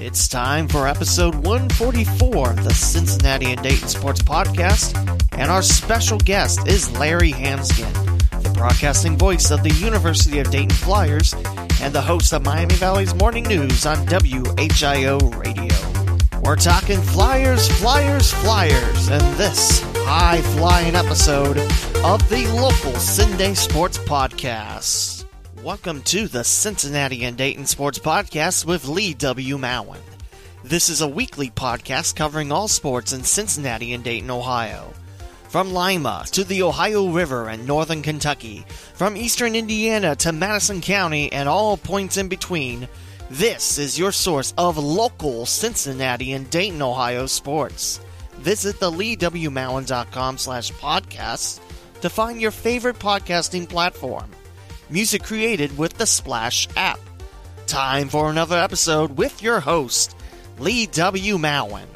It's time for episode 144 of the Cincinnati and Dayton Sports Podcast, and our special guest is Larry Hansgen, the broadcasting voice of the University of Dayton Flyers and the host of Miami Valley's Morning News on WHIO Radio. We're talking Flyers, Flyers, Flyers, and this high flying episode of the local Cinday Sports Podcast. Welcome to the Cincinnati and Dayton Sports Podcast with Lee W. Mowen. This is a weekly podcast covering all sports in Cincinnati and Dayton, Ohio. From Lima to the Ohio River and northern Kentucky, from eastern Indiana to Madison County and all points in between, this is your source of local Cincinnati and Dayton, Ohio sports. Visit the leewmowen.com slash podcasts to find your favorite podcasting platform. Music created with the Splash app. Time for another episode with your host, Lee W. Mowen.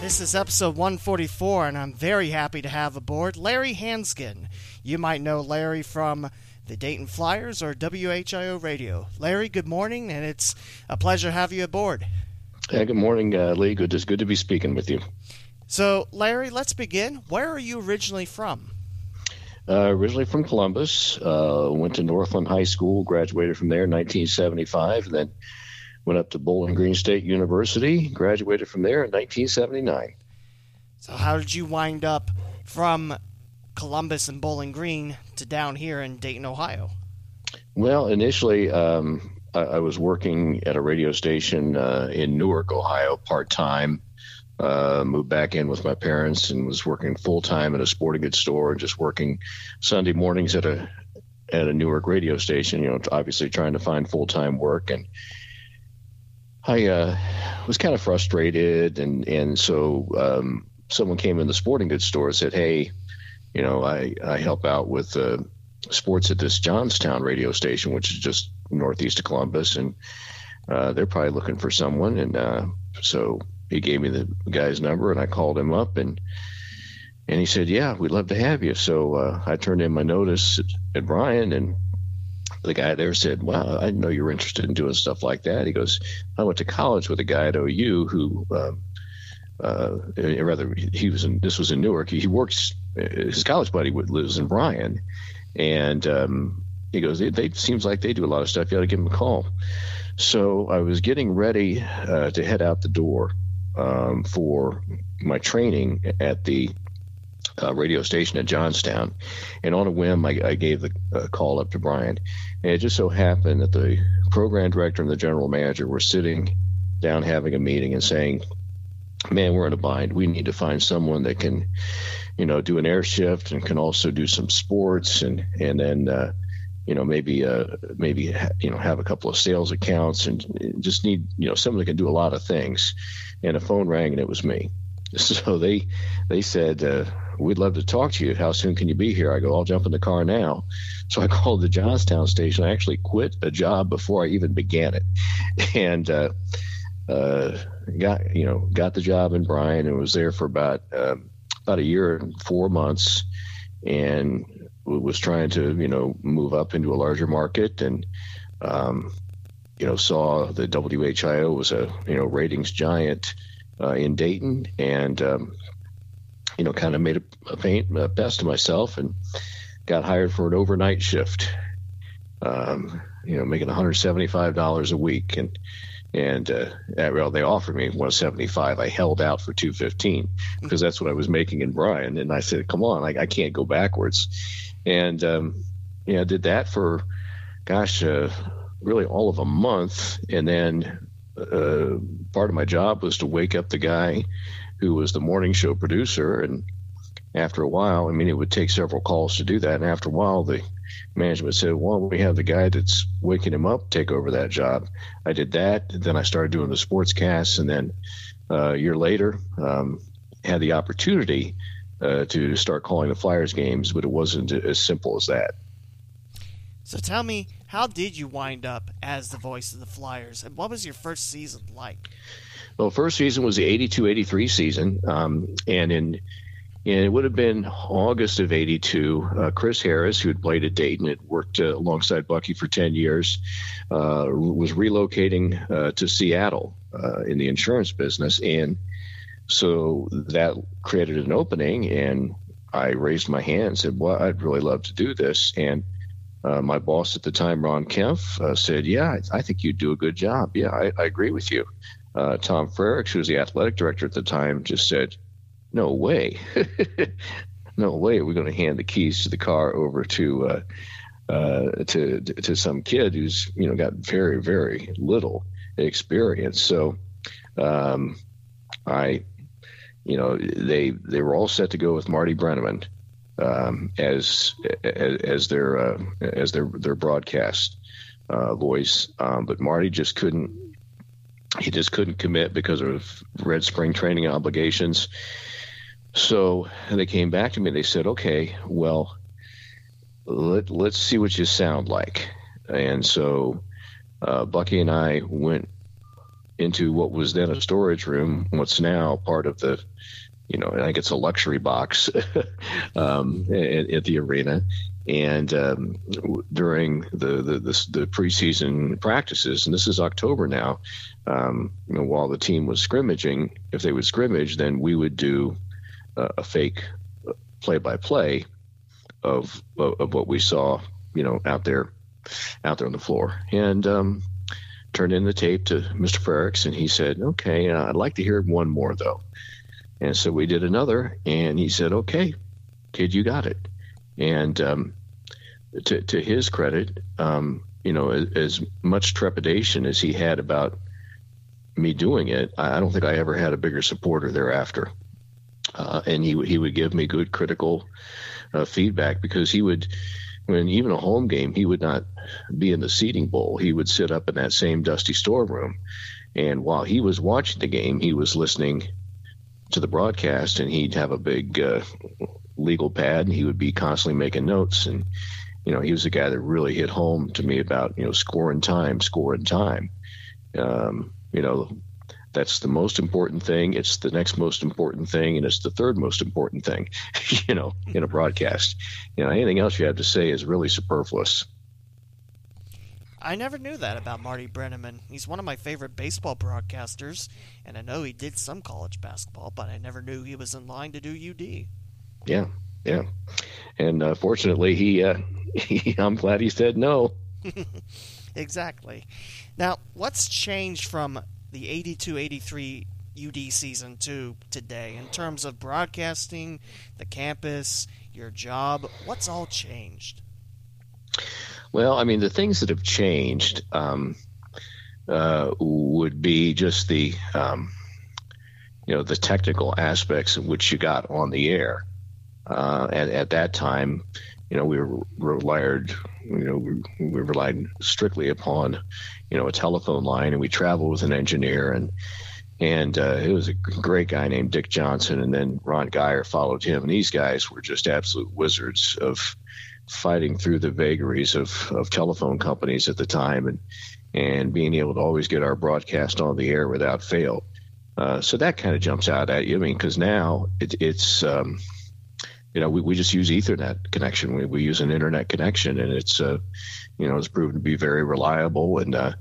This is episode 144, and I'm very happy to have aboard Larry Hansgen. You might know Larry from the Dayton Flyers or WHIO Radio. Larry, good morning, and it's a pleasure to have you aboard. Yeah, good morning, uh, Lee. Good, it's good to be speaking with you. So, Larry, let's begin. Where are you originally from? Uh, originally from Columbus. Uh, went to Northland High School, graduated from there in 1975, and then went up to Bowling Green State University, graduated from there in 1979. So, how did you wind up from Columbus and Bowling Green to down here in Dayton, Ohio? Well, initially, um, I, I, was working at a radio station uh, in Newark, Ohio, part time. Uh, moved back in with my parents and was working full time at a sporting goods store and just working Sunday mornings at a at a Newark radio station. You know, obviously trying to find full time work, and I uh, was kind of frustrated, and and so um, someone came in the sporting goods store and said, "Hey, you know, I I help out with uh, sports at this Johnstown radio station, which is just northeast of Columbus, and uh, they're probably looking for someone, and uh, so." He gave me the guy's number and I called him up and and he said, "Yeah, we'd love to have you." So uh, I turned in my notice at, at Bryan, and the guy there said, "Wow, I know you're interested in doing stuff like that." He goes, "I went to college with a guy at OU who, um, uh, uh, rather, he was in this was in Newark. He, he works. His college buddy lives in Bryan, and um, he goes, they, they seems like they do a lot of stuff. You ought to give him a call." So I was getting ready uh, to head out the door um, for my training at the uh, radio station at Johnstown. And on a whim, I, I gave the uh, call up to Bryan. And it just so happened that the program director and the general manager were sitting down having a meeting and saying, Man, we're in a bind. We need to find someone that can, you know, do an air shift and can also do some sports and and then uh, you know maybe uh maybe you know have a couple of sales accounts and just need you know someone that can do a lot of things. And a phone rang and it was me. So they they said uh, we'd love to talk to you. How soon can you be here? I go i'll jump in the car now. So i called the johnstown station. I actually quit a job before i even began it. And uh, uh, got you know got the job in bryan and was there for about um, about a year and four months. And was trying to you know move up into a larger market and um, you know saw the WHIO was a you know ratings giant uh, in Dayton and um, you know kind of made a, a, paint, a best of myself and got hired for an overnight shift um, you know making $175 a week and and uh, well, they offered me 175. I held out for 215 because that's what I was making in Bryan. And I said, "Come on, I, I can't go backwards." And um, did that for, gosh, uh, really all of a month. And then uh, part of my job was to wake up the guy who was the morning show producer. And after a while, I mean, it would take several calls to do that. And after a while, the management said, well, we have the guy that's waking him up take over that job. I did that. Then I started doing the sports casts. And then uh, a year later, um, had the opportunity uh, to start calling the Flyers games, but it wasn't as simple as that. So tell me, how did you wind up as the voice of the Flyers, and what was your first season like? Well, first season was the 82-83 season, um, and in And it would have been August of 82. Uh, Chris Harris, who had played at Dayton, had worked uh, alongside Bucky for 10 years, uh, was relocating uh, to Seattle uh, in the insurance business. And so that created an opening. And I raised my hand and said, Well, I'd really love to do this. And uh, my boss at the time, Ron Kemp, uh, said, "Yeah, I, I, think you'd do a good job. Yeah, I, I agree with you." Uh, Tom Frericks, who was the athletic director at the time, just said, "No way, no way, we're going to hand the keys to the car over to uh, uh, to to some kid who's you know got very very little experience." So, um, I, you know, they they were all set to go with Marty Brennaman um, as, as their uh, as their their broadcast uh, voice, um, but Marty just couldn't. He just couldn't commit because of Red Spring training obligations. So they came back to me. They said, "Okay, well, let let's see what you sound like." And so uh, Bucky and I went into what was then a storage room, what's now part of the you know, I think it's a luxury box um, at, at, the arena. And um, during the, the, the the preseason practices, and this is October now, um, you know, while the team was scrimmaging, if they would scrimmage, then we would do uh, a fake play-by-play of, of, of what we saw, you know, out there, out there on the floor, and um, turned in the tape to Mr. Frericks, and he said, "Okay, uh, I'd like to hear one more though." And so we did another, and he said, "Okay, kid, you got it." And um, to to his credit, um, you know, as, as, much trepidation as he had about me doing it, I don't think I ever had a bigger supporter thereafter. Uh, and he he would give me good critical uh, feedback because he would, when even a home game, he would not be in the seating bowl. He would sit up in that same dusty storeroom, and while he was watching the game, he was listening to the broadcast, and he'd have a big uh, legal pad, and he would be constantly making notes. And you know, he was the guy that really hit home to me about you know score and time, score and time. Um, you know, that's the most important thing. It's the next most important thing, and it's the third most important thing. you know, in a broadcast. You know, anything else you have to say is really superfluous. I never knew that about Marty Brennaman. He's one of my favorite baseball broadcasters, and I know he did some college basketball, but I never knew he was in line to do UD. Yeah, yeah, and uh, fortunately, he, uh, he, I'm glad he said no. exactly. Now, what's changed from the 82-83 UD season to today in terms of broadcasting, the campus, your job? What's all changed? Well, I mean, the things that have changed um, uh, would be just the, um, you know, the technical aspects of which you got on the air. Uh, and at that time, you know, we were relied, you know, we relied strictly upon, you know, a telephone line, and we traveled with an engineer, and and uh, it was a great guy named Dick Johnson, and then Ron Geyer followed him, and these guys were just absolute wizards of fighting through the vagaries of, of telephone companies at the time and and being able to always get our broadcast on the air without fail. Uh, so that kind of jumps out at you. I mean, because now it, it's um, you know we, we just use Ethernet connection. We, we use an internet connection, and it's uh, you know it's proven to be very reliable and uh,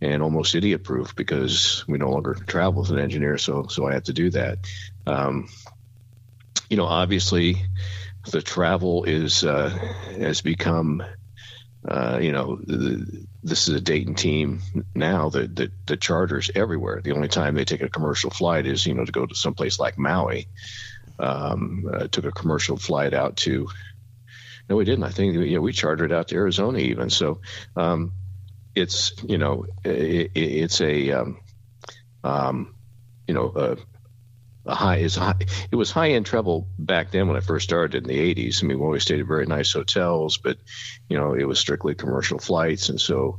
and almost idiot proof because we no longer travel with an engineer. So so I had to do that. Um, you know, obviously the travel is uh, has become uh, you know the, this is a Dayton team now that the, the charters everywhere. The only time they take a commercial flight is you know to go to someplace like Maui. Um, uh, took a commercial flight out to. No, we didn't. I think you know, we chartered out to Arizona even. So um, it's you know it, it's a um, um, you know a, a high is high. It was high end travel back then when I first started in the 80s. I mean, we always stayed at very nice hotels, but you know, it was strictly commercial flights, and so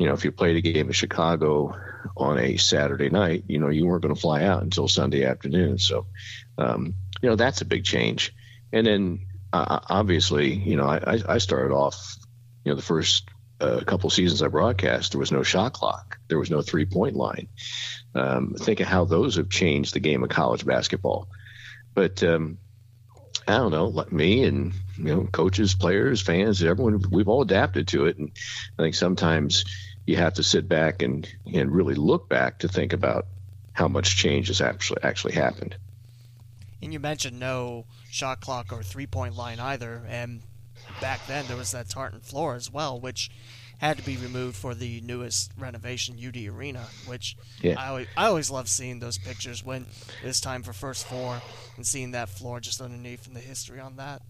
you know, if you played a game in Chicago on a Saturday night, you know, you weren't going to fly out until Sunday afternoon. So, um, you know, that's a big change. And then uh, obviously, you know, I, I started off, you know, the first uh, couple seasons I broadcast, there was no shot clock, there was no three point line. Um, think of how those have changed the game of college basketball. But um, I don't know, like me and you know, coaches, players, fans, everyone, we've all adapted to it. And I think sometimes you have to sit back and and really look back to think about how much change has actually actually happened. And you mentioned no shot clock or three point line either, and back then there was that tartan floor as well, which had to be removed for the newest renovation, UD Arena, which yeah. I, always, I always love seeing those pictures when it's time for first four and seeing that floor just underneath and the history on that.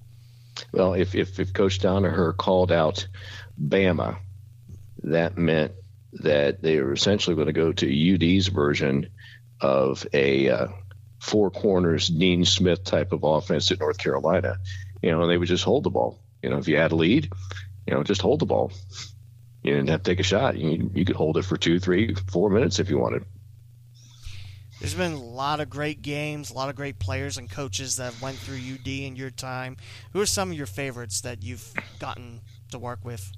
Well, if, if, if Coach Donoher called out Bama, that meant that they were essentially going to go to UD's version of a uh, four corners Dean Smith type of offense at North Carolina. You know, they would just hold the ball. You know, if you had a lead, you know, just hold the ball. You didn't have to take a shot. You, you could hold it for two, three, four minutes if you wanted. There's been a lot of great games, a lot of great players and coaches that went through UD in your time. Who are some of your favorites that you've gotten to work with?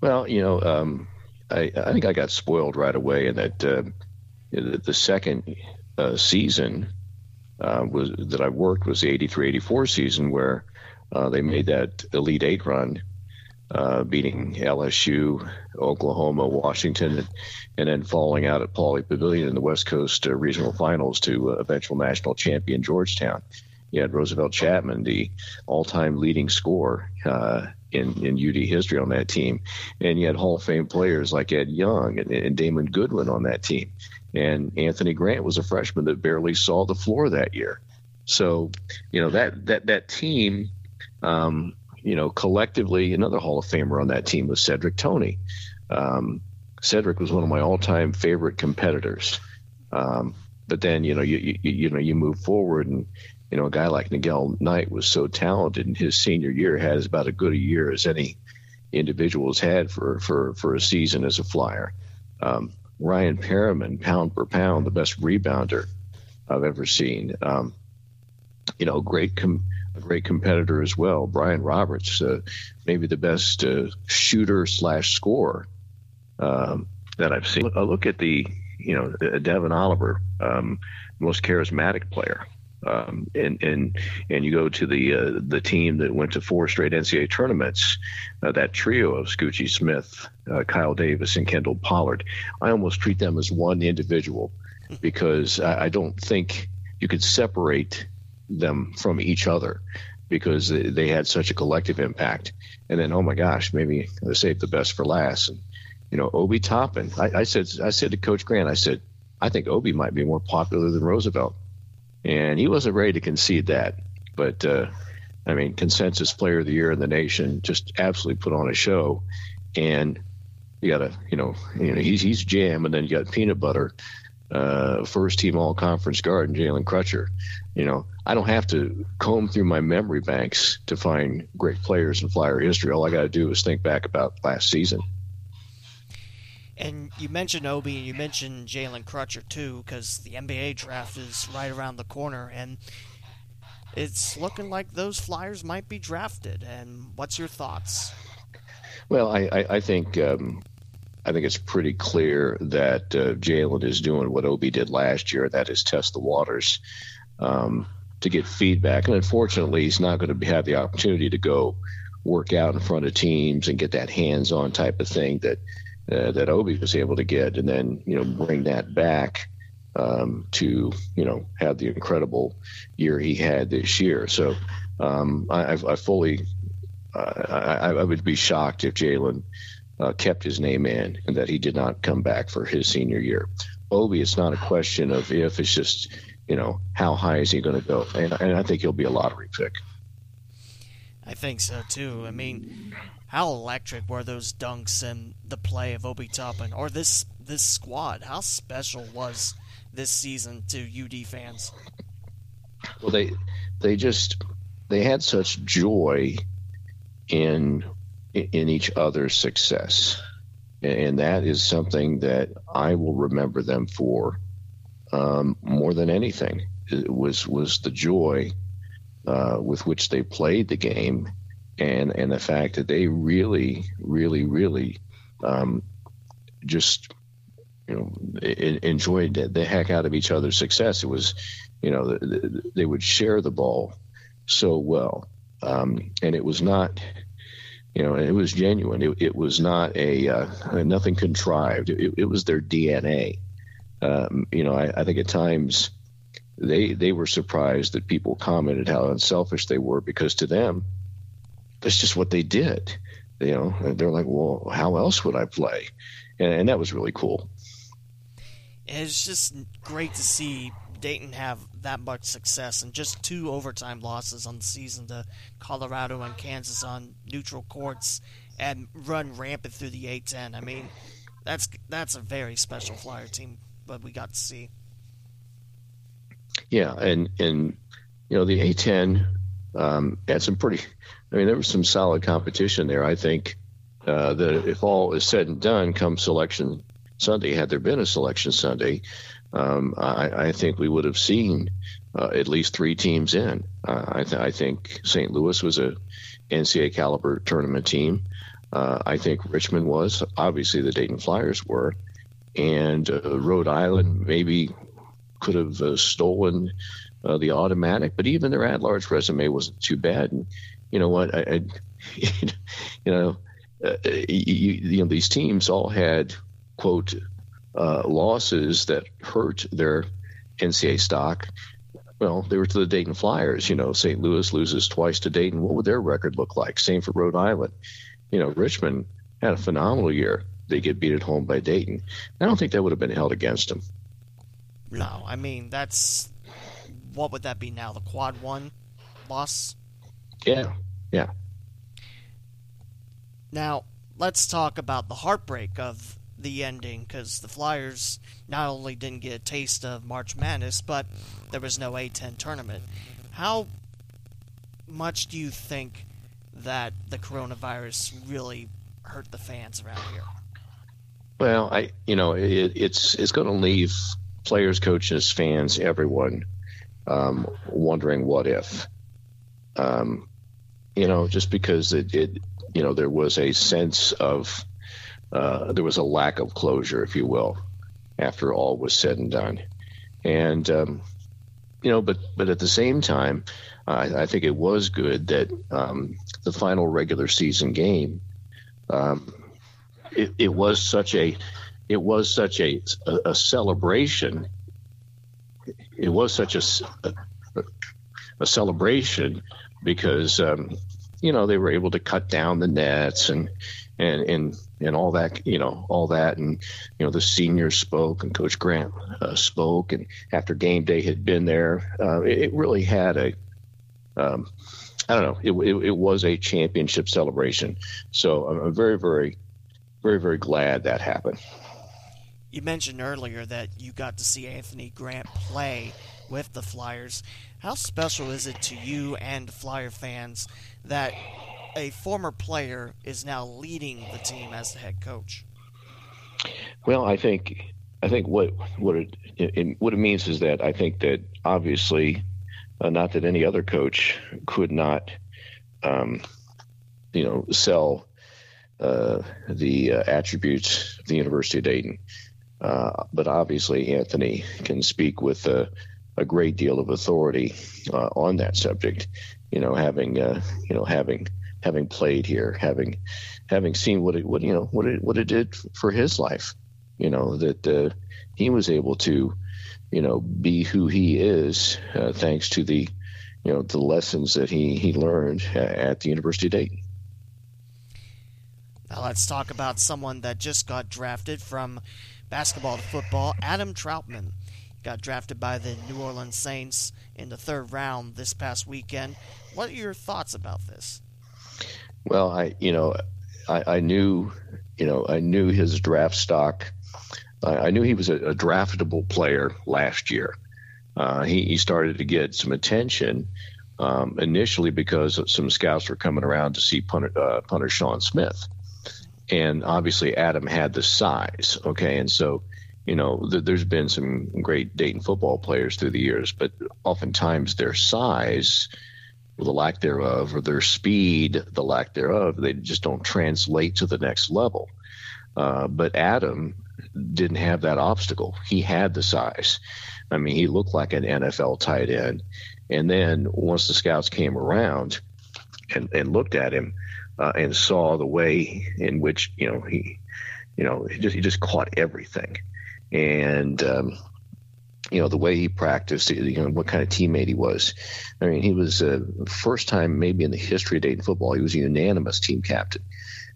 Well, you know, um, I, I, think I got spoiled right away in that uh, the second uh, season uh, was that I worked was the 83-84 season where uh, they made that Elite Eight run uh, beating LSU, Oklahoma, Washington, and, and, then falling out at Pauley Pavilion in the West Coast uh, Regional Finals to uh, eventual national champion Georgetown. You had Roosevelt Chapman, the all-time leading scorer uh, in, in UD history on that team, and you had Hall of Fame players like Ed Young and, and Damon Goodwin on that team, and Anthony Grant was a freshman that barely saw the floor that year. So, you know that that that team um, you know, collectively, another Hall of Famer on that team was Sedric Toney. Um, Sedric was one of my all-time favorite competitors. Um, but then, you know, you, you, you know, you move forward, and you know, a guy like Negele Knight was so talented, and his senior year had as about as good a year as any individual has had for for for a season as a flyer. Um, Ryan Perryman, pound per pound, the best rebounder I've ever seen. Um, you know, great com- a great competitor as well. Brian Roberts, uh, maybe the best uh, shooter slash scorer um, that I've seen. I look at the, you know, Devin Oliver, um, most charismatic player. Um, and and and you go to the uh, the team that went to four straight NCAA tournaments, uh, that trio of Scoochie Smith, uh, Kyle Davis, and Kendall Pollard. I almost treat them as one individual because I, I don't think you could separate them from each other because they had such a collective impact. And then, oh my gosh, maybe they saved the best for last. And, you know, Obi Toppin, I, I, said, I said to Coach Grant, I said, I think Obi might be more popular than Roosevelt. And he wasn't ready to concede that. But, uh, I mean, consensus player of the year in the nation, just absolutely put on a show. And you got to, you know, you know, he's, he's jam, and then you got peanut butter uh, first team all conference guard and Jalen Crutcher. You know, I don't have to comb through my memory banks to find great players in Flyer history. All I got to do is think back about last season. And you mentioned Obi, and you mentioned Jalen Crutcher too, because the NBA draft is right around the corner, and it's looking like those Flyers might be drafted. And what's your thoughts? Well, I, I, I think um, I think it's pretty clear that uh, Jalen is doing what Obi did last year, that is test the waters um, to get feedback. And unfortunately, he's not going to have the opportunity to go work out in front of teams and get that hands-on type of thing that uh, that Obi was able to get, and then you know bring that back um, to you know have the incredible year he had this year. So um, I, I, fully uh, I, I, would be shocked if Jalen uh, kept his name in and that he did not come back for his senior year. Obi, it's not a question of if, it's just, you know, how high is he going to go? And, and I think he'll be a lottery pick. I think so too. I mean, how electric were those dunks and the play of Obi Toppin or this this squad? How special was this season to UD fans? Well, they they just they had such joy in in each other's success. And that is something that I will remember them for um, more than anything. It was was the joy uh, with which they played the game, and and the fact that they really, really, really um, just you know enjoyed the heck out of each other's success. It was, you know, they would share the ball so well, um, and it was not you know, it was genuine. It, it was not a uh, nothing contrived. It, it, was their DNA. Um, you know, I, I, think at times they they were surprised that people commented how unselfish they were because to them, that's just what they did. You know, they're like, well, how else would I play? And, and that was really cool. It's just great to see Dayton have that much success and just two overtime losses on the season to Colorado and Kansas on neutral courts and run rampant through the A10. I mean, that's that's a very special Flyer team, but we got to see. Yeah, and and you know the A10 um, had some pretty. I mean, there was some solid competition there. I think uh, that if all is said and done, come selection Sunday, had there been a selection Sunday, um, I, I, think we would have seen uh, at least three teams in. Uh, I, th- I, think St. Louis was a NCAA caliber tournament team. Uh, I think Richmond was. Obviously, the Dayton Flyers were, and uh, Rhode Island maybe could have uh, stolen the automatic, but even their at-large resume wasn't too bad. And you know what? I, I you know, you, you know, these teams all had quote uh, losses that hurt their NCAA stock, well, they were to the Dayton Flyers. You know, St. Louis loses twice to Dayton. What would their record look like? Same for Rhode Island. You know, Richmond had a phenomenal year. They get beat at home by Dayton. I don't think that would have been held against them. No, I mean that's what would that be now? The quad one loss. Yeah, yeah. Now let's talk about the heartbreak of the ending because the Flyers not only didn't get a taste of March Madness, but there was no A10 tournament. How much do you think that the coronavirus really hurt the fans around here? Well, I you know it, it's it's going to leave players, coaches, fans, everyone um, wondering what if. Um, you know, just because it, it you know there was a sense of uh, there was a lack of closure, if you will, after all was said and done. And um, you know, but but at the same time, I, I think it was good that um, the final regular season game, um, it, it, was such a it was such a a, a celebration. It was such a a, a celebration because um, you know they were able to cut down the nets and and and and all that you know all that. And you know the seniors spoke and coach grant uh, spoke. And after game day had been there uh, it, really had a um, I don't know it, it, it, was a championship celebration. So I'm very very very very glad that happened. You mentioned earlier that you got to see Anthony Grant play with the Flyers how special is it to you and Flyer fans that a former player is now leading the team as the head coach? Well, I think I think what what it, it what it means is that I think that obviously, uh, not that any other coach could not, um, you know, sell uh, the uh, attributes of the University of Dayton, uh, but obviously Anthony can speak with a, great deal of authority uh, on that subject. You know, having uh, you know having having played here, having having seen what it what you know what it what it did for his life. You know that uh, he was able to, you know, be who he is uh, thanks to the, you know, the lessons that he he learned at the University of Dayton. Now let's talk about someone that just got drafted from basketball to football. Adam Trautman got drafted by the New Orleans Saints in the third round this past weekend. What are your thoughts about this? Well, I you know I, I knew you know I knew his draft stock. I, I knew he was a, a, draftable player last year. Uh, he, he started to get some attention um, initially because some scouts were coming around to see punter, uh, punter Sean Smith, and obviously Adam had the size. Okay, and so you know th- there's been some great Dayton football players through the years, but oftentimes their size or the lack thereof, or their speed, the lack thereof, they just don't translate to the next level. Uh, but Adam didn't have that obstacle. He had the size. I mean, he looked like an NFL tight end, And then once the scouts came around and, and looked at him uh, and saw the way in which you know he, you know, he just he just caught everything, and um, you know the way he practiced, you know what kind of teammate he was. I mean, he was uh, first time maybe in the history of Dayton football, he was a unanimous team captain.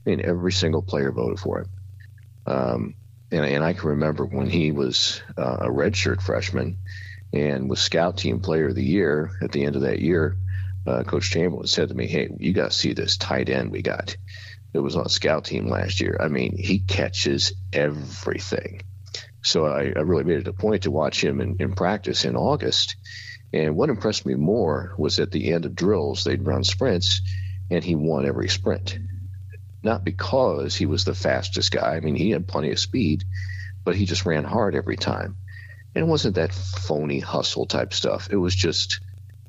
I mean, every single player voted for him. Um, and, and, I can remember when he was uh, a redshirt freshman and was scout team player of the year at the end of that year. Uh, Coach Chamberlin said to me, "Hey, you got to see this tight end we got. It was on scout team last year. I mean, he catches everything." So I, I really made it a point to watch him in, in practice in August. And what impressed me more was at the end of drills, they'd run sprints, and he won every sprint. Not because he was the fastest guy. I mean, he had plenty of speed, but he just ran hard every time. And it wasn't that phony hustle type stuff. It was just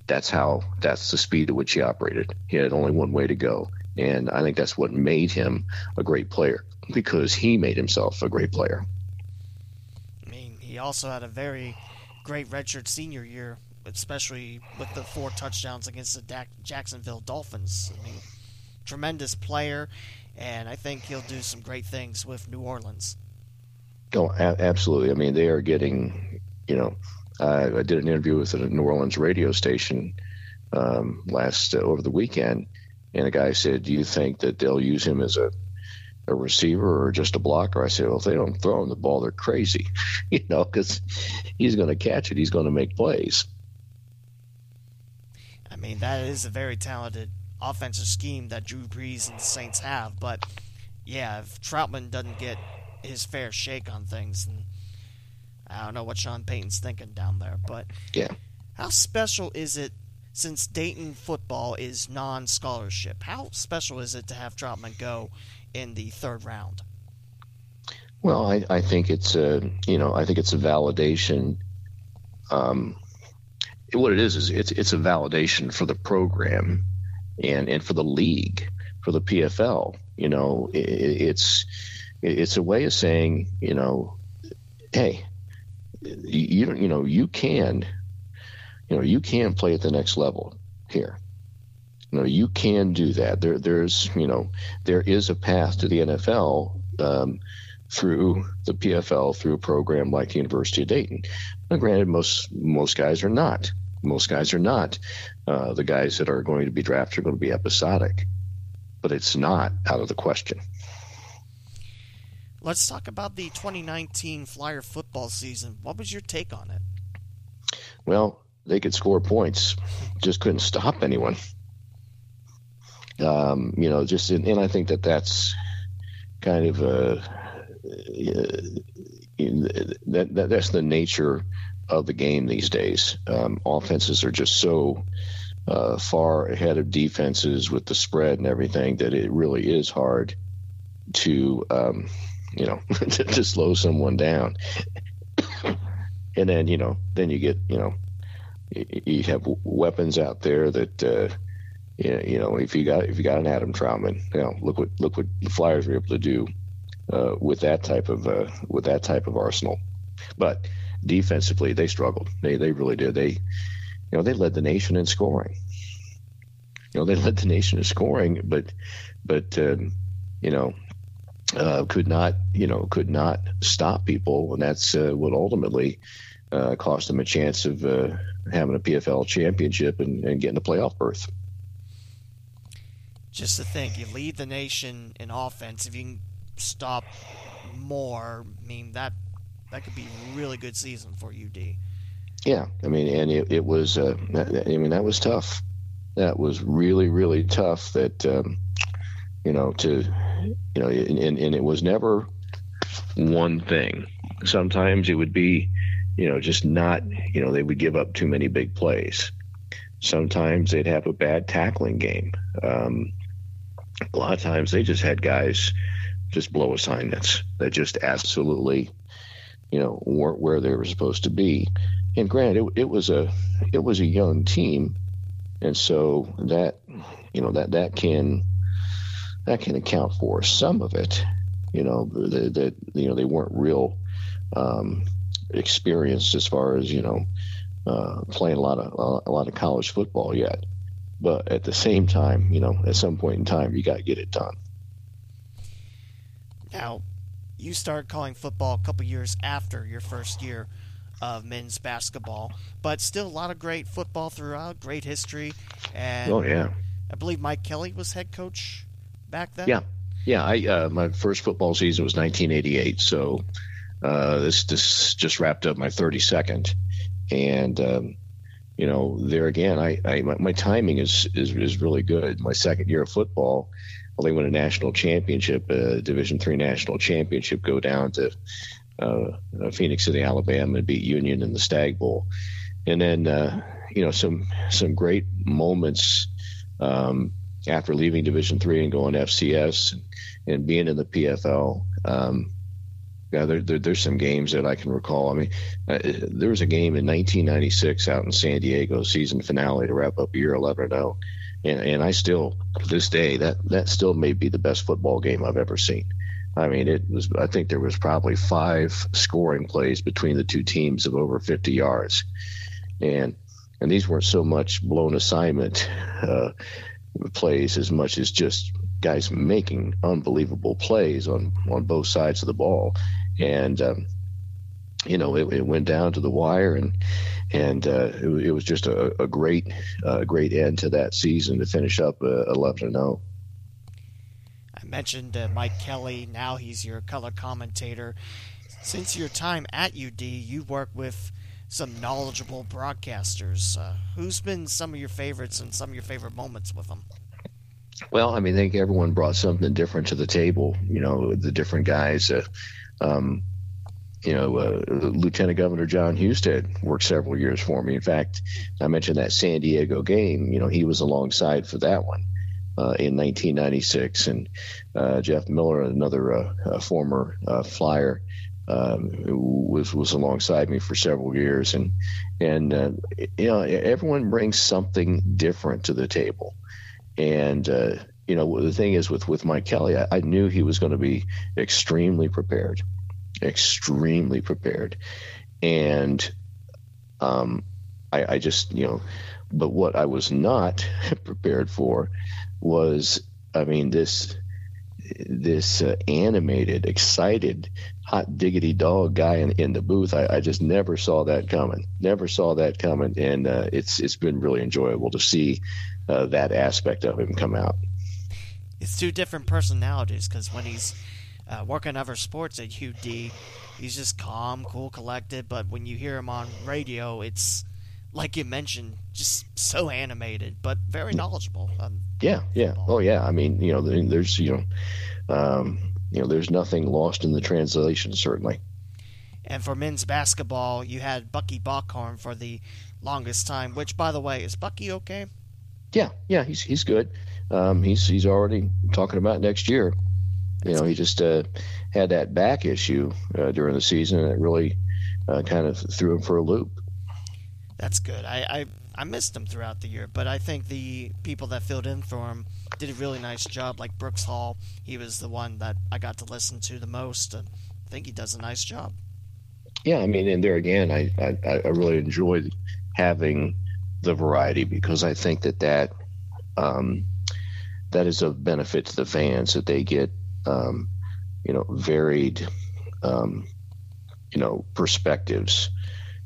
that's how that's the speed at which he operated. He had only one way to go. And I think that's what made him a great player because he made himself a great player. He also had a very great redshirt senior year, especially with the four touchdowns against the Jacksonville Dolphins. I mean, tremendous player, and I think he'll do some great things with New Orleans. Oh, a- absolutely. I mean, they are getting, you know, I did an interview with a New Orleans radio station um, last uh, over the weekend, and a guy said, "Do you think that they'll use him as a a receiver or just a blocker. I say, well, if they don't throw him the ball, they're crazy, you know, because he's going to catch it. He's going to make plays. I mean, that is a very talented offensive scheme that Drew Brees and the Saints have. But yeah, if Trautman doesn't get his fair shake on things, then I don't know what Sean Payton's thinking down there. But yeah, how special is it since Dayton football is non-scholarship? How special is it to have Trautman go in the third round? Well, I, I think it's a you know I think it's a validation. Um, what it is is it's it's a validation for the program, and and for the league, for the PFL. You know, it, it's it's a way of saying you know, hey, you you know you can, you know you can play at the next level here. You know, you can do that. There, there's, you know, there is a path to the NFL um, through the PFL through a program like the University of Dayton. Now, granted, most most guys are not. Most guys are not. Uh, the guys that are going to be drafted are going to be episodic, but it's not out of the question. Let's talk about the 2019 Flyer football season. What was your take on it? Well, they could score points, just couldn't stop anyone. Um, you know, just in, and I think that that's kind of a uh, that, that that's the nature of the game these days. Um, offenses are just so uh, far ahead of defenses with the spread and everything that it really is hard to um, you know to, to slow someone down. and then you know then you get you know you have weapons out there that uh, you know, if you got if you got an Adam Trautman, you know, look what look what the Flyers were able to do uh, with that type of uh, with that type of arsenal. But defensively, they struggled. They they really did. They you know they led the nation in scoring. You know they led the nation in scoring, but but um, you know uh, could not you know could not stop people, and that's uh, what ultimately uh, cost them a chance of uh, having a PFL championship and, and getting a playoff berth just to think, you lead the nation in offense. If you can stop more, I mean that that could be a really good season for UD. Yeah, I mean, and it, it was. Uh, I mean, that was tough. That was really, really tough. That um, you know to you know, and, and it was never one thing. Sometimes it would be, you know, just not. You know, they would give up too many big plays. Sometimes they'd have a bad tackling game. Um, a lot of times they just had guys just blow assignments that just absolutely, you know, weren't where they were supposed to be. And granted, it, it was a it was a young team, and so that you know that that can that can account for some of it. You know that, you know they weren't real um, experienced as far as you know uh, playing a lot of a lot of college football yet. But at the same time, you know, at some point in time, you got to get it done. Now, you started calling football a couple years after your first year of men's basketball, but still a lot of great football throughout, great history. And oh yeah, I believe Mike Kelly was head coach back then. Yeah, yeah. I uh, my first football season was 1988, so uh, this this just wrapped up my 32nd, and um, you know there again, I, I my, my, timing is, is is really good. My second year of football, well, they win a national championship, a Division three national championship, go down to uh, uh, Phenix City, Alabama, and beat Union in the Stag Bowl, and then uh, you know some some great moments. Um, after leaving Division three and going FCS and, and, being in the PFL, um, yeah, there, there, there's some games that I can recall. I mean, uh, there was a game in 1996 out in San Diego, season finale to wrap up year 11 0, and and I still to this day that that still may be the best football game I've ever seen. I mean, it was. I think there was probably five scoring plays between the two teams of over 50 yards, and and these weren't so much blown assignment uh, plays as much as just guys making unbelievable plays on on both sides of the ball, and um, you know it, it, went down to the wire, and and uh, it, it, was just a, a great great end to that season to finish up uh, eleven and zero. Oh. I mentioned uh, Mike Kelly. Now he's your color commentator. Since your time at UD, you've worked with some knowledgeable broadcasters. Uh, who's been some of your favorites and some of your favorite moments with them? Well, I mean, I think everyone brought something different to the table. You know, the different guys. Uh, um, you know, uh, Lieutenant Governor Jon Husted worked several years for me. In fact, I mentioned that San Diego game. You know, he was alongside for that one uh, in 1996, and uh, Jeff Miller, another uh, former uh, Flyer, um, was was alongside me for several years, and and uh, you know, everyone brings something different to the table. And uh, you know, the thing is with with Mike Kelly, I, I knew he was going to be extremely prepared, extremely prepared, and um, I, I just you know, but what I was not prepared for was, I mean, this this uh, animated, excited, hot diggity dog guy in, in the booth. I, I, just never saw that coming. Never saw that coming, and uh, it's it's been really enjoyable to see uh, that aspect of him come out. It's two different personalities because when he's uh, working other sports at UD, he's just calm, cool, collected. But when you hear him on radio, it's like you mentioned, just so animated, but very knowledgeable. yeah, yeah, oh yeah. I mean, you know, there's you know, um, you know, there's nothing lost in the translation, certainly. And for men's basketball, you had Bucky Bockhorn for the longest time. Which, by the way, is Bucky okay? Yeah, yeah, he's he's good. Um, he's he's already talking about next year. You know, he just uh, had that back issue uh, during the season, and it really uh, kind of threw him for a loop. That's good. I, I I missed him throughout the year, but I think the people that filled in for him did a really nice job. Like Brooks Hall, he was the one that I got to listen to the most, and I think he does a nice job. Yeah, I mean, and there again, I I, I really enjoyed having the variety because I think that that um, that is of benefit to the fans that they get um, you know varied um, you know perspectives.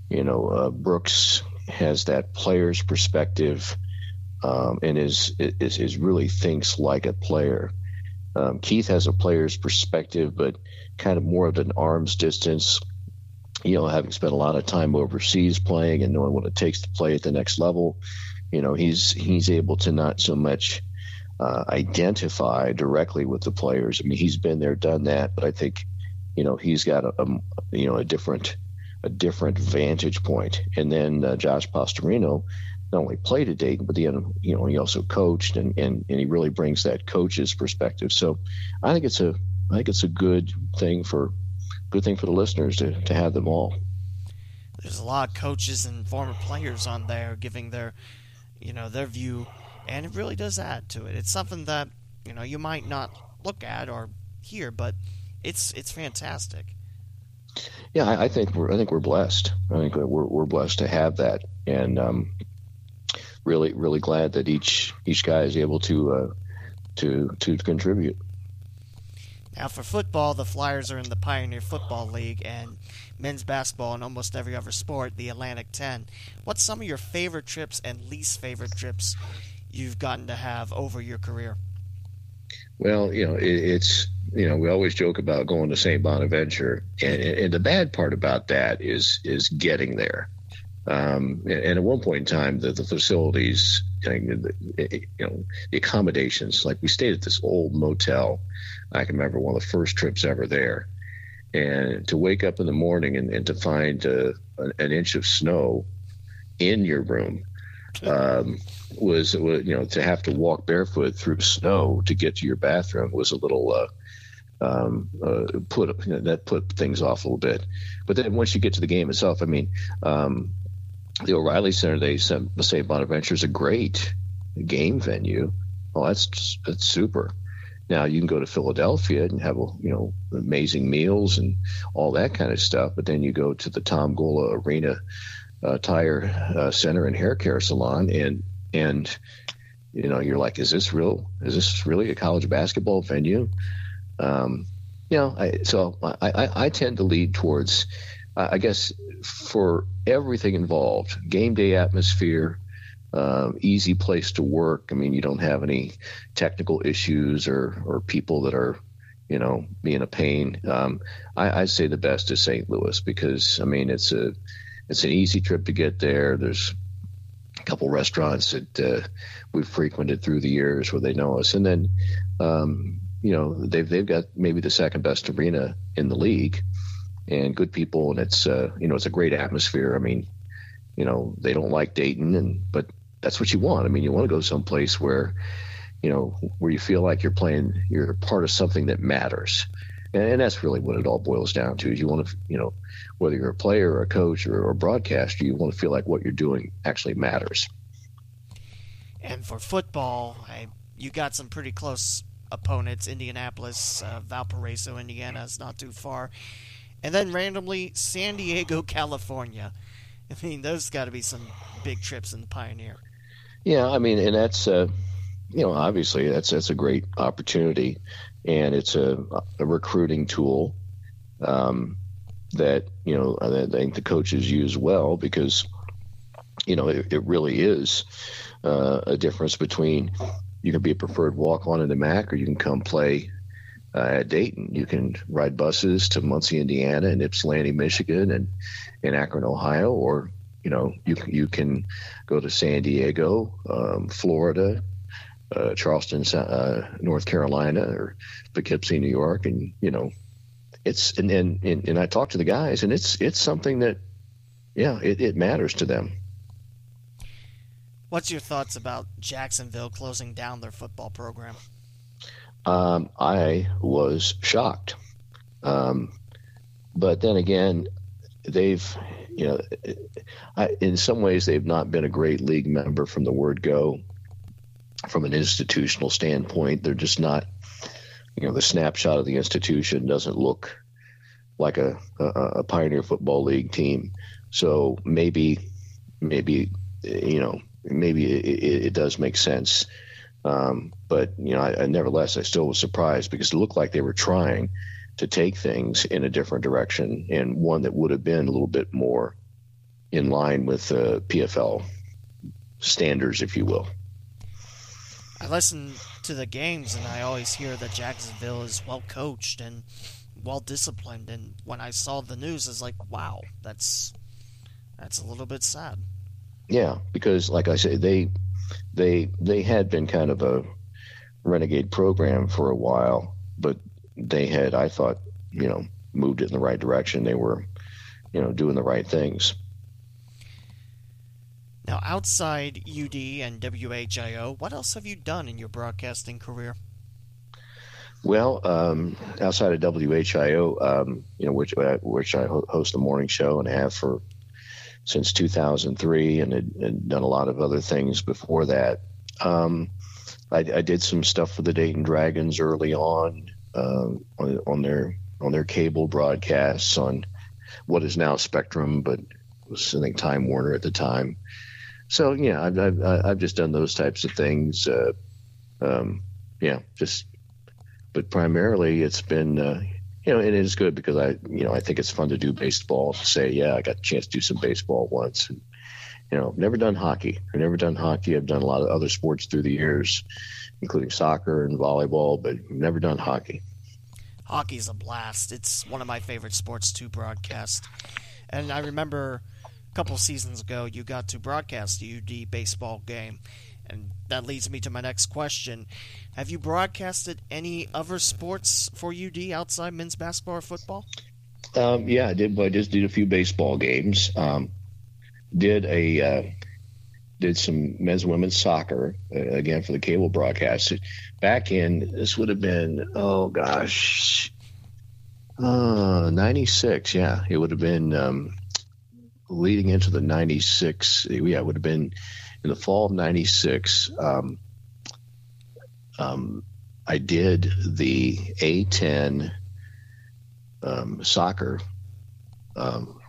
You know, uh, Brooks has that player's perspective um, and is, is is really thinks like a player. Um, Keith has a player's perspective, but kind of more of an arm's distance you know, having spent a lot of time overseas playing and knowing what it takes to play at the next level, you know, he's he's able to not so much uh, identify directly with the players. I mean, he's been there, done that, but I think, you know, he's got a, a you know a different a different vantage point. And then uh, Josh Postorino not only played at Dayton, but then you know he also coached, and, and and he really brings that coach's perspective. So I think it's a I think it's a good thing for good thing for the listeners to, to have them all. There's a lot of coaches and former players on there giving their, you know, their view, and it really does add to it. It's something that you know you might not look at or hear, but it's it's fantastic. yeah, I, I, think we're I think we're blessed. I think we're we're blessed to have that, and um, really really glad that each each guy is able to uh, to to contribute. Now, for football, the Flyers are in the Pioneer Football League, and men's basketball and almost every other sport, the Atlantic 10. What's some of your favorite trips and least favorite trips you've gotten to have over your career? Well, you know, it, it's you know we always joke about going to St. Bonaventure, and, and the bad part about that is is getting there. Um, and, and, at one point in time, the, the facilities, you know, the accommodations, like we stayed at this old motel. I can remember one of the first trips ever there. And to wake up in the morning and, and to find uh, an inch of snow in your room um, was, was, you know, to have to walk barefoot through snow to get to your bathroom was a little, uh, um, uh, put you know, that put things off a little bit. But then once you get to the game itself, I mean, um, the O'Reilly Center, they St. Bonaventure is a great game venue. Well, that's that's super. Now you can go to Philadelphia and have a, you know amazing meals and all that kind of stuff, but then you go to the Tom Gola Arena uh, Tire uh, Center and Hair Care Salon, and and you know you're like, is this real? Is this really a college basketball venue? Um, you know, I, so I, I, I tend to lead towards, I guess, for everything involved, game day atmosphere, uh, easy place to work. I mean, you don't have any technical issues or or people that are, you know, being a pain. Um, I, I say the best is St. Louis because I mean it's a it's an easy trip to get there. There's a couple restaurants that uh, we've frequented through the years where they know us, and then um, you know they've they've got maybe the second best arena in the league and good people, and it's uh, you know it's a great atmosphere. I mean, you know they don't like Dayton, and but that's what you want. I mean, you want to go someplace where you know where you feel like you're playing, you're part of something that matters, and, and that's really what it all boils down to. Is you want to you know whether you're a player or a coach or, or a broadcaster, you want to feel like what you're doing actually matters. And for football, I, you got some pretty close opponents. Indianapolis, uh, Valparaiso, Indiana is not too far and then randomly San Diego, California. I mean, those got to be some big trips in the Pioneer. Yeah, I mean, and that's uh, you know obviously that's that's a great opportunity, and it's a, a recruiting tool um, that you know I think the coaches use well because you know it, it really is uh, a difference between you can be a preferred walk on in the MAC or you can come play uh, at Dayton. You can ride buses to Muncie, Indiana, and Ypsilanti, Michigan, and in Akron, Ohio, or you know you you can go to San Diego, um, Florida, uh, Charleston, uh, North Carolina, or Poughkeepsie, New York, and you know it's and and, and, and I talk to the guys, and it's it's something that yeah it, it matters to them. What's your thoughts about Jacksonville closing down their football program? um, I was shocked. Um, but then again, they've, you know, I, in some ways, they've not been a great league member from the word go. From an institutional standpoint, they're just not, you know, the snapshot of the institution doesn't look like a, a, a Pioneer Football League team. So maybe, maybe, you know, maybe it, it does make sense um, but you know, I, I, nevertheless, I still was surprised because it looked like they were trying to take things in a different direction and one that would have been a little bit more in line with uh, PFL standards, if you will. I listen to the games and I always hear that Jacksonville is well coached and well disciplined. And when I saw the news, it's like, wow, that's that's a little bit sad. Yeah, because like I say, they they they had been kind of a renegade program for a while, but they had, I thought, you know, moved it in the right direction. They were, you know, doing the right things. Now, outside UD and WHIO, what else have you done in your broadcasting career? Well, um, outside of WHIO, um, you know, which uh, which I host the morning show and have for since 2003 and had, had, done a lot of other things before that. Um, I, I, did some stuff for the Dayton Dragons early on, uh, on, their on their cable broadcasts on what is now Spectrum, but was I think Time Warner at the time. So yeah, I've I've, I've just done those types of things. Uh, um, yeah, just but primarily it's been uh, you know, and it is good because I you know I think it's fun to do baseball. To say yeah, I got a chance to do some baseball once. And, you know, never done hockey. I've never done hockey. I've done a lot of other sports through the years, including soccer and volleyball, but never done hockey. Hockey's a blast. It's one of my favorite sports to broadcast. And I remember a couple seasons ago you got to broadcast a UD baseball game. And that leads me to my next question. Have you broadcasted any other sports for UD outside men's basketball or football? Um, yeah, I did. I just did a few baseball games. Um, did a uh, did some men's women's soccer uh, again for the cable broadcast. Back in this would have been oh gosh, uh, ninety six. Yeah, it would have been um, leading into the ninety six. Yeah, it would have been in the fall of ninety six. Um, um, I did the A ten um, soccer um,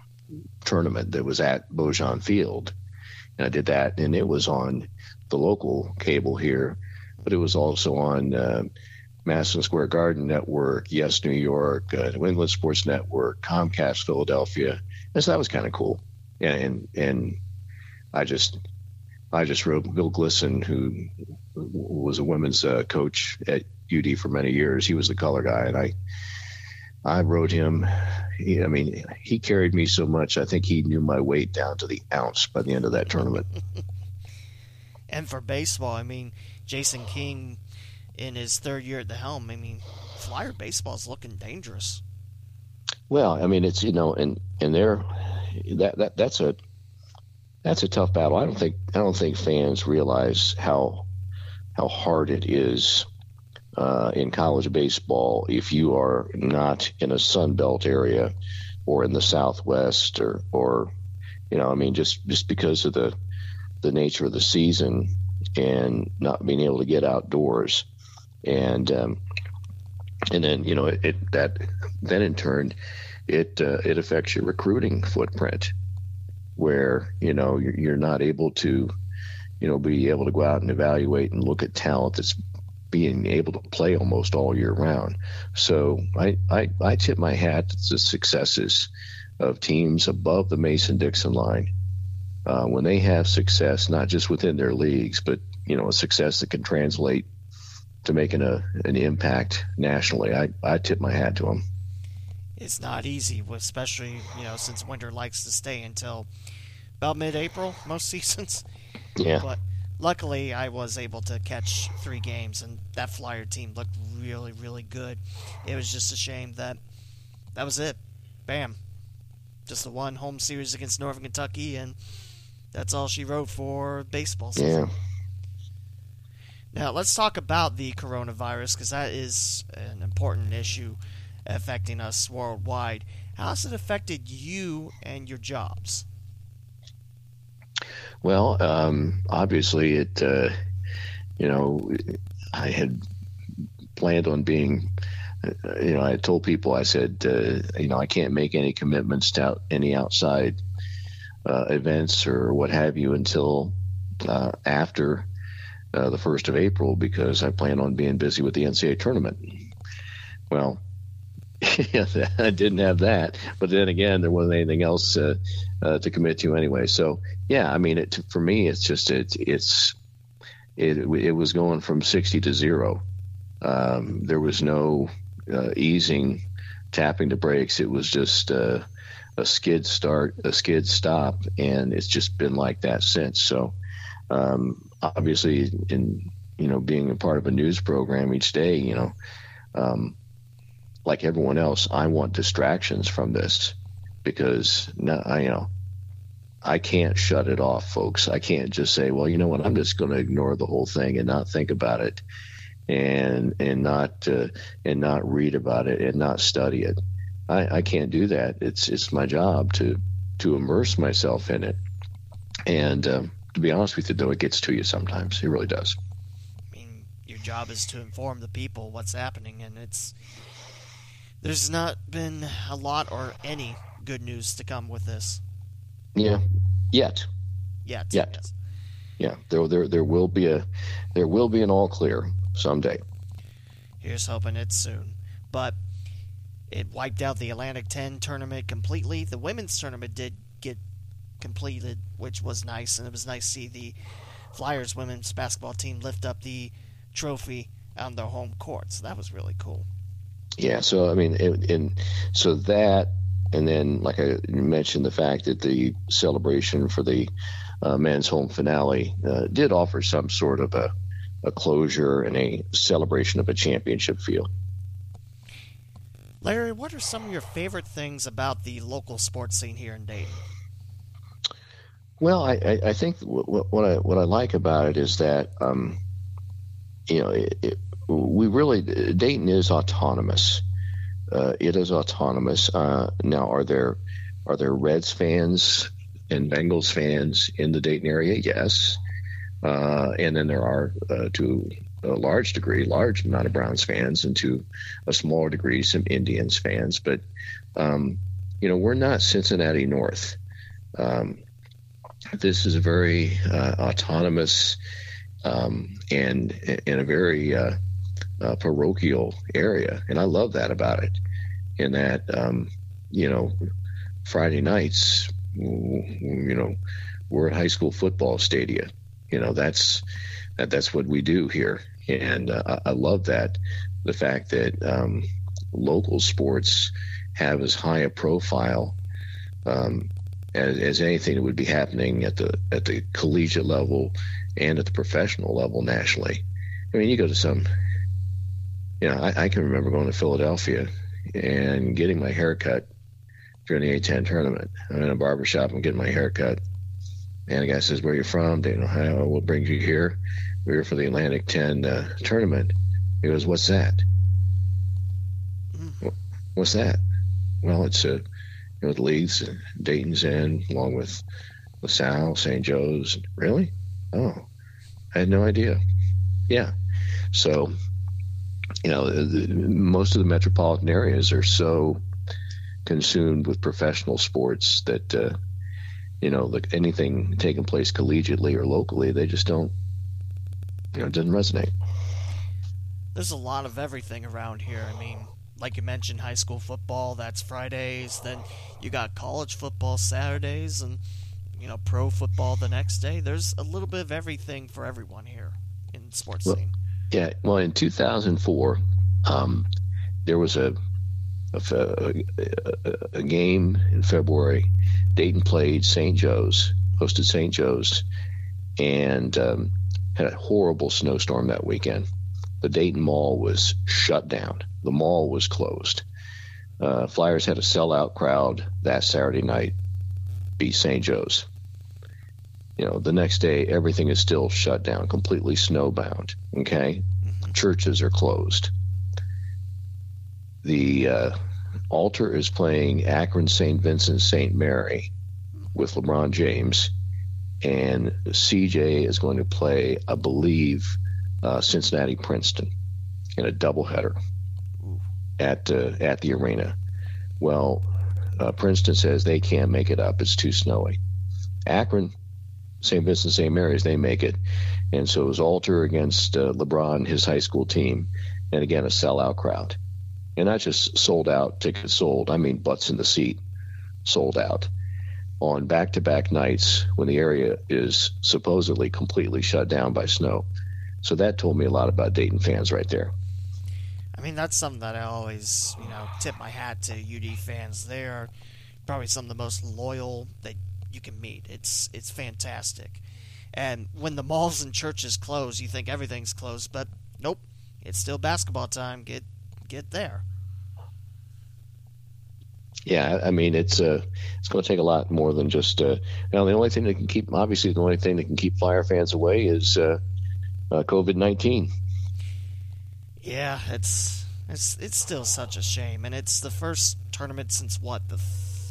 tournament that was at Baujan Field. And I did that, and it was on the local cable here, but it was also on uh, Madison Square Garden Network, Yes New York, uh, New England Sports Network, Comcast Philadelphia. And so that was kind of cool. And, and, and I just I just rode Bill Glisson, who was a women's uh, coach at UD for many years. He was the color guy, and I I rode him. He, I mean, he carried me so much. I think he knew my weight down to the ounce by the end of that tournament. and for baseball, I mean, Jayson King in his third year at the helm. I mean, Flyer baseball is looking dangerous. Well, I mean, it's you know, and and there, that that that's a that's a tough battle. I don't think I don't think fans realize how how hard it is uh, in college baseball if you are not in a Sun Belt area or in the Southwest or or you know I mean just just because of the the nature of the season and not being able to get outdoors. And um, and then you know it, it that then in turn it uh, it affects your recruiting footprint where you know you're, you're not able to you know be able to go out and evaluate and look at talent that's being able to play almost all year round. So I, I, I tip my hat to the successes of teams above the Mason Dixon line uh, when they have success, not just within their leagues, but you know a success that can translate to making a an impact nationally. I, I tip my hat to them. It's not easy, especially you know since winter likes to stay until about mid-April most seasons. Yeah. But luckily I was able to catch three games, and that Flyer team looked really, really good. It was just a shame that that was it. Bam. Just the one home series against Northern Kentucky, and that's all she wrote for baseball season. Yeah. Now, let's talk about the coronavirus because that is an important issue affecting us worldwide. How has it affected you and your jobs? Well, um, obviously, it, uh, you know, I had planned on being, uh, you know, I told people, I said, uh, you know, I can't make any commitments to out, any outside uh, events or what have you until uh, after uh, the 1st of April because I plan on being busy with the NCAA tournament. Well, yeah, I didn't have that. But then again, there wasn't anything else uh, uh, to commit to anyway. So yeah, I mean, it, for me, it's just it, it's it it was going from sixty to zero. Um, there was no uh, easing, tapping the brakes. It was just uh, a skid start, a skid stop, and it's just been like that since. So um, obviously, in you know being a part of a news program each day, you know. Um, like everyone else, I want distractions from this because I, you know, I can't shut it off, folks. I can't just say, well, you know what, I'm just going to ignore the whole thing and not think about it, and and not uh, and not read about it and not study it. I, I can't do that. It's it's my job to to immerse myself in it. And um, to be honest with you, though, it gets to you sometimes. It really does. I mean, your job is to inform the people what's happening, and it's there's not been a lot or any good news to come with this. Yeah, yet. Yet. Yet. Yes. Yeah, there, there, there will be a, there will be an all clear someday. Here's hoping it's soon. But it wiped out the Atlantic 10 tournament completely. The women's tournament did get completed, which was nice, and it was nice to see the Flyers women's basketball team lift up the trophy on their home court. So that was really cool. Yeah, so I mean, it, and so that, and then like I mentioned, the fact that the celebration for the uh, men's home finale uh, did offer some sort of a, a closure and a celebration of a championship feel. Larry, what are some of your favorite things about the local sports scene here in Dayton? Well, I, I think what, what I what I like about it is that um, you know it, it, we really Dayton is autonomous. Uh, it is autonomous. Uh, now, are there are there Reds fans and Bengals fans in the Dayton area? Yes, uh, and then there are uh, to a large degree, large amount of Browns fans, and to a smaller degree, some Indians fans. But um, you know, we're not Cincinnati North. Um, this is a very uh, autonomous um, and in a very uh, parochial area, and I love that about it. In that, um, you know, Friday nights, you know, we're at high school football stadia. You know, that's that, that's what we do here, and uh, I love that. The fact that um, local sports have as high a profile um, as, as anything that would be happening at the at the collegiate level and at the professional level nationally. I mean, you go to some, you know, I, I can remember going to Philadelphia and getting my hair cut during the A10 tournament. I'm in a barber shop and getting my hair cut. And the guy says, Where are you from? Dayton, Ohio. What brings you here? We're here for the Atlantic 10 uh, tournament. He goes, What's that? Mm. What's that? Well, it's a you know, the leagues, Dayton's in, along with LaSalle, St. Joe's. Really? Oh, I had no idea. Yeah. So, you know, most of the metropolitan areas are so consumed with professional sports that, uh, you know, like anything taking place collegiately or locally, they just don't, you know, it doesn't resonate. There's a lot of everything around here. I mean, like you mentioned, high school football, that's Fridays. Then you got college football Saturdays and, you know, pro football the next day. There's a little bit of everything for everyone here in sports well, scene. Yeah. Well, in 2004, um, there was a, a, a, a game in February. Dayton played St. Joe's, hosted St. Joe's, and um, had a horrible snowstorm that weekend. The Dayton Mall was shut down the mall was closed. Uh, Flyers had a sellout crowd that Saturday night, beat St. Joe's. You know, the next day, everything is still shut down, completely snowbound. Okay? Mm-hmm. Churches are closed. The uh, Alter is playing Akron St. Vincent St. Mary with LeBron James, and CJ is going to play, I believe, uh, Cincinnati Princeton in a doubleheader at uh, at the arena. Well, uh, Princeton says they can't make it up; it's too snowy. Akron, St. Vincent St. Mary's, they make it, and so it was Alter against uh, LeBron, his high school team, and again a sellout crowd, and not just sold out tickets sold. I mean butts in the seat, sold out on back-to-back nights when the area is supposedly completely shut down by snow. So that told me a lot about Dayton fans right there. I mean, that's something that I always, you know, tip my hat to UD fans. They are probably some of the most loyal that you can meet. It's it's fantastic. And when the malls and churches close, you think everything's closed, but nope, it's still basketball time. Get get there. Yeah, I mean it's uh it's going to take a lot more than just uh you now the only thing that can keep obviously the only thing that can keep Flyer fans away is uh, uh COVID nineteen. Yeah, it's it's it's still such a shame, and it's the first tournament since what the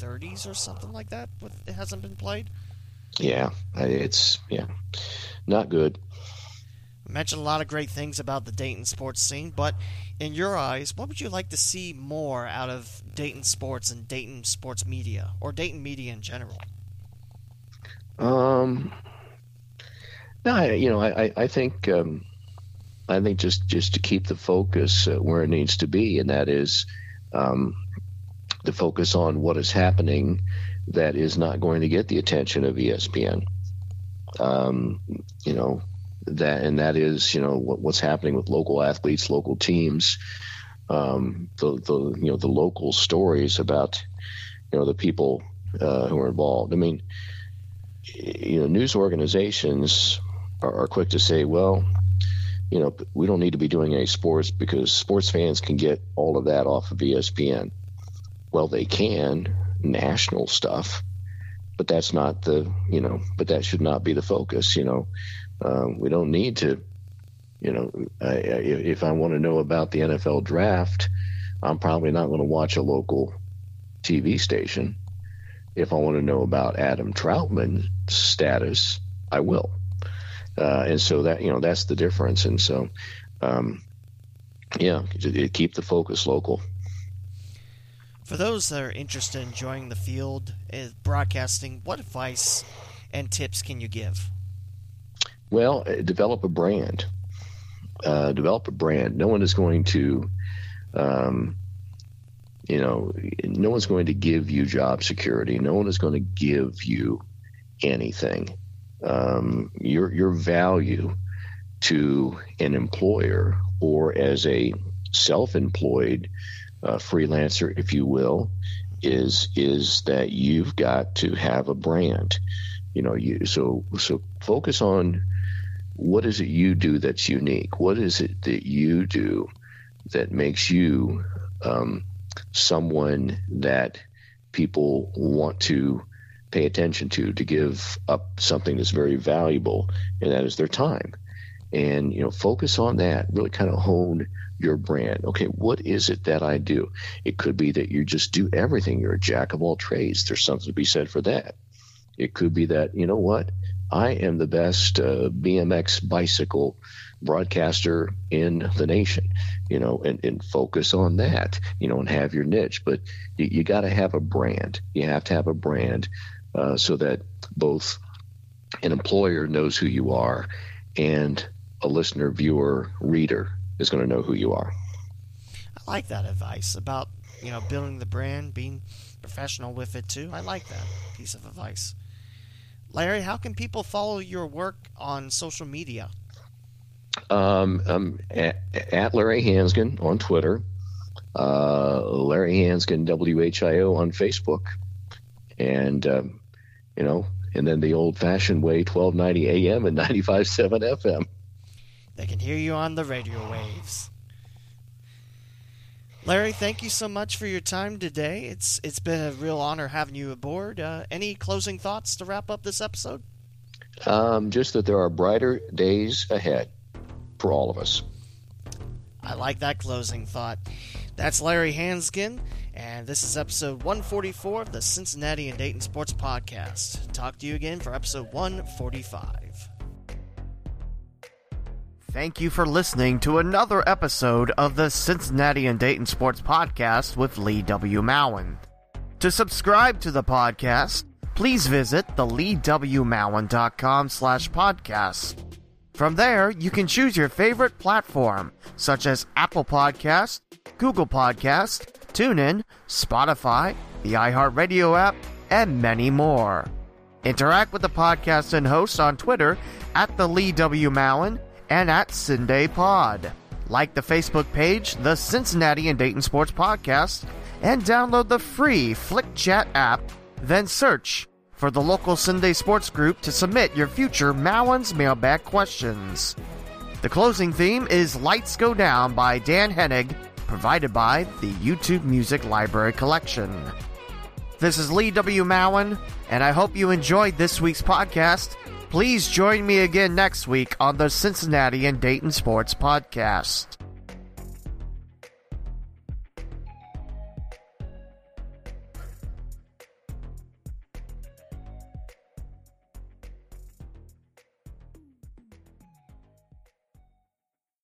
30s or something like that. With it hasn't been played. Yeah, it's yeah, not good. I mentioned a lot of great things about the Dayton sports scene, but in your eyes, what would you like to see more out of Dayton sports and Dayton sports media, or Dayton media in general? Um, no, I, you know, I, I think, um, I think just, just to keep the focus uh, where it needs to be, and that is um, to focus on what is happening that is not going to get the attention of ESPN. Um, you know, that and that is you know what, what's happening with local athletes, local teams, um, the the you know the local stories about you know the people uh, who are involved. I mean, you know, news organizations are, are quick to say, well, you know, we don't need to be doing any sports because sports fans can get all of that off of ESPN. Well, they can national stuff, but that's not the you know, but that should not be the focus. You know, um, we don't need to, you know, I, I, if I want to know about the NFL draft, I'm probably not going to watch a local TV station. If I want to know about Adam Trautman's status, I will. Uh, and so that you know that's the difference. And so, um, yeah, keep the focus local. For those that are interested in joining the field in broadcasting, what advice and tips can you give? Well, uh, develop a brand. Uh, develop a brand. No one is going to, um, you know, no one's going to give you job security. No one is going to give you anything. Um, your your value to an employer or as a self-employed uh, freelancer, if you will, is is that you've got to have a brand. You know, you so so focus on what is it you do that's unique? What is it that you do that makes you um, someone that people want to pay attention to, to give up something that's very valuable, and that is their time. And you know, focus on that. Really, kind of hone your brand. Okay, what is it that I do? It could be that you just do everything. You're a jack of all trades. There's something to be said for that. It could be that you know what I am the best uh, BMX bicycle broadcaster in the nation, you know, and, and focus on that, you know, and have your niche. But you, you got to have a brand. You have to have a brand uh, so that both an employer knows who you are and a listener, viewer, reader is going to know who you are. I like that advice about, you know, building the brand, being professional with it too. I like that piece of advice. Larry, how can people follow your work on social media? Um, um at, at, Larry Hansgen on Twitter, uh, Larry Hansgen WHIO on Facebook, and um, you know, and then the old-fashioned way, 1290 AM and 95.7 FM. They can hear you on the radio waves. Larry, thank you so much for your time today. It's it's been a real honor having you aboard. Uh, any closing thoughts to wrap up this episode? Um, just that there are brighter days ahead for all of us. I like that closing thought. That's Larry Hansgen, and this is episode 144 of the Cincinnati and Dayton Sports Podcast. Talk to you again for episode 145. Thank you for listening to another episode of the Cincinnati and Dayton Sports Podcast with Lee W. Mowen. To subscribe to the podcast, please visit the leewmowen.com slash podcast. From there, you can choose your favorite platform, such as Apple Podcast, Google Podcast, TuneIn, Spotify, the iHeartRadio app, and many more. Interact with the podcast and hosts on Twitter at the Lee W. Mowen and at Sunday Pod. Like the Facebook page, the Cincinnati and Dayton Sports Podcast, and download the free Flick Chat app, then search for the local Sunday Sports group to submit your future Mowen's mailbag questions. The closing theme is Lights Go Down by Dan Henig, provided by the YouTube Music Library Collection. This is Lee W. Mowen, and I hope you enjoyed this week's podcast Please join me again next week on the Cincinnati and Dayton Sports Podcast.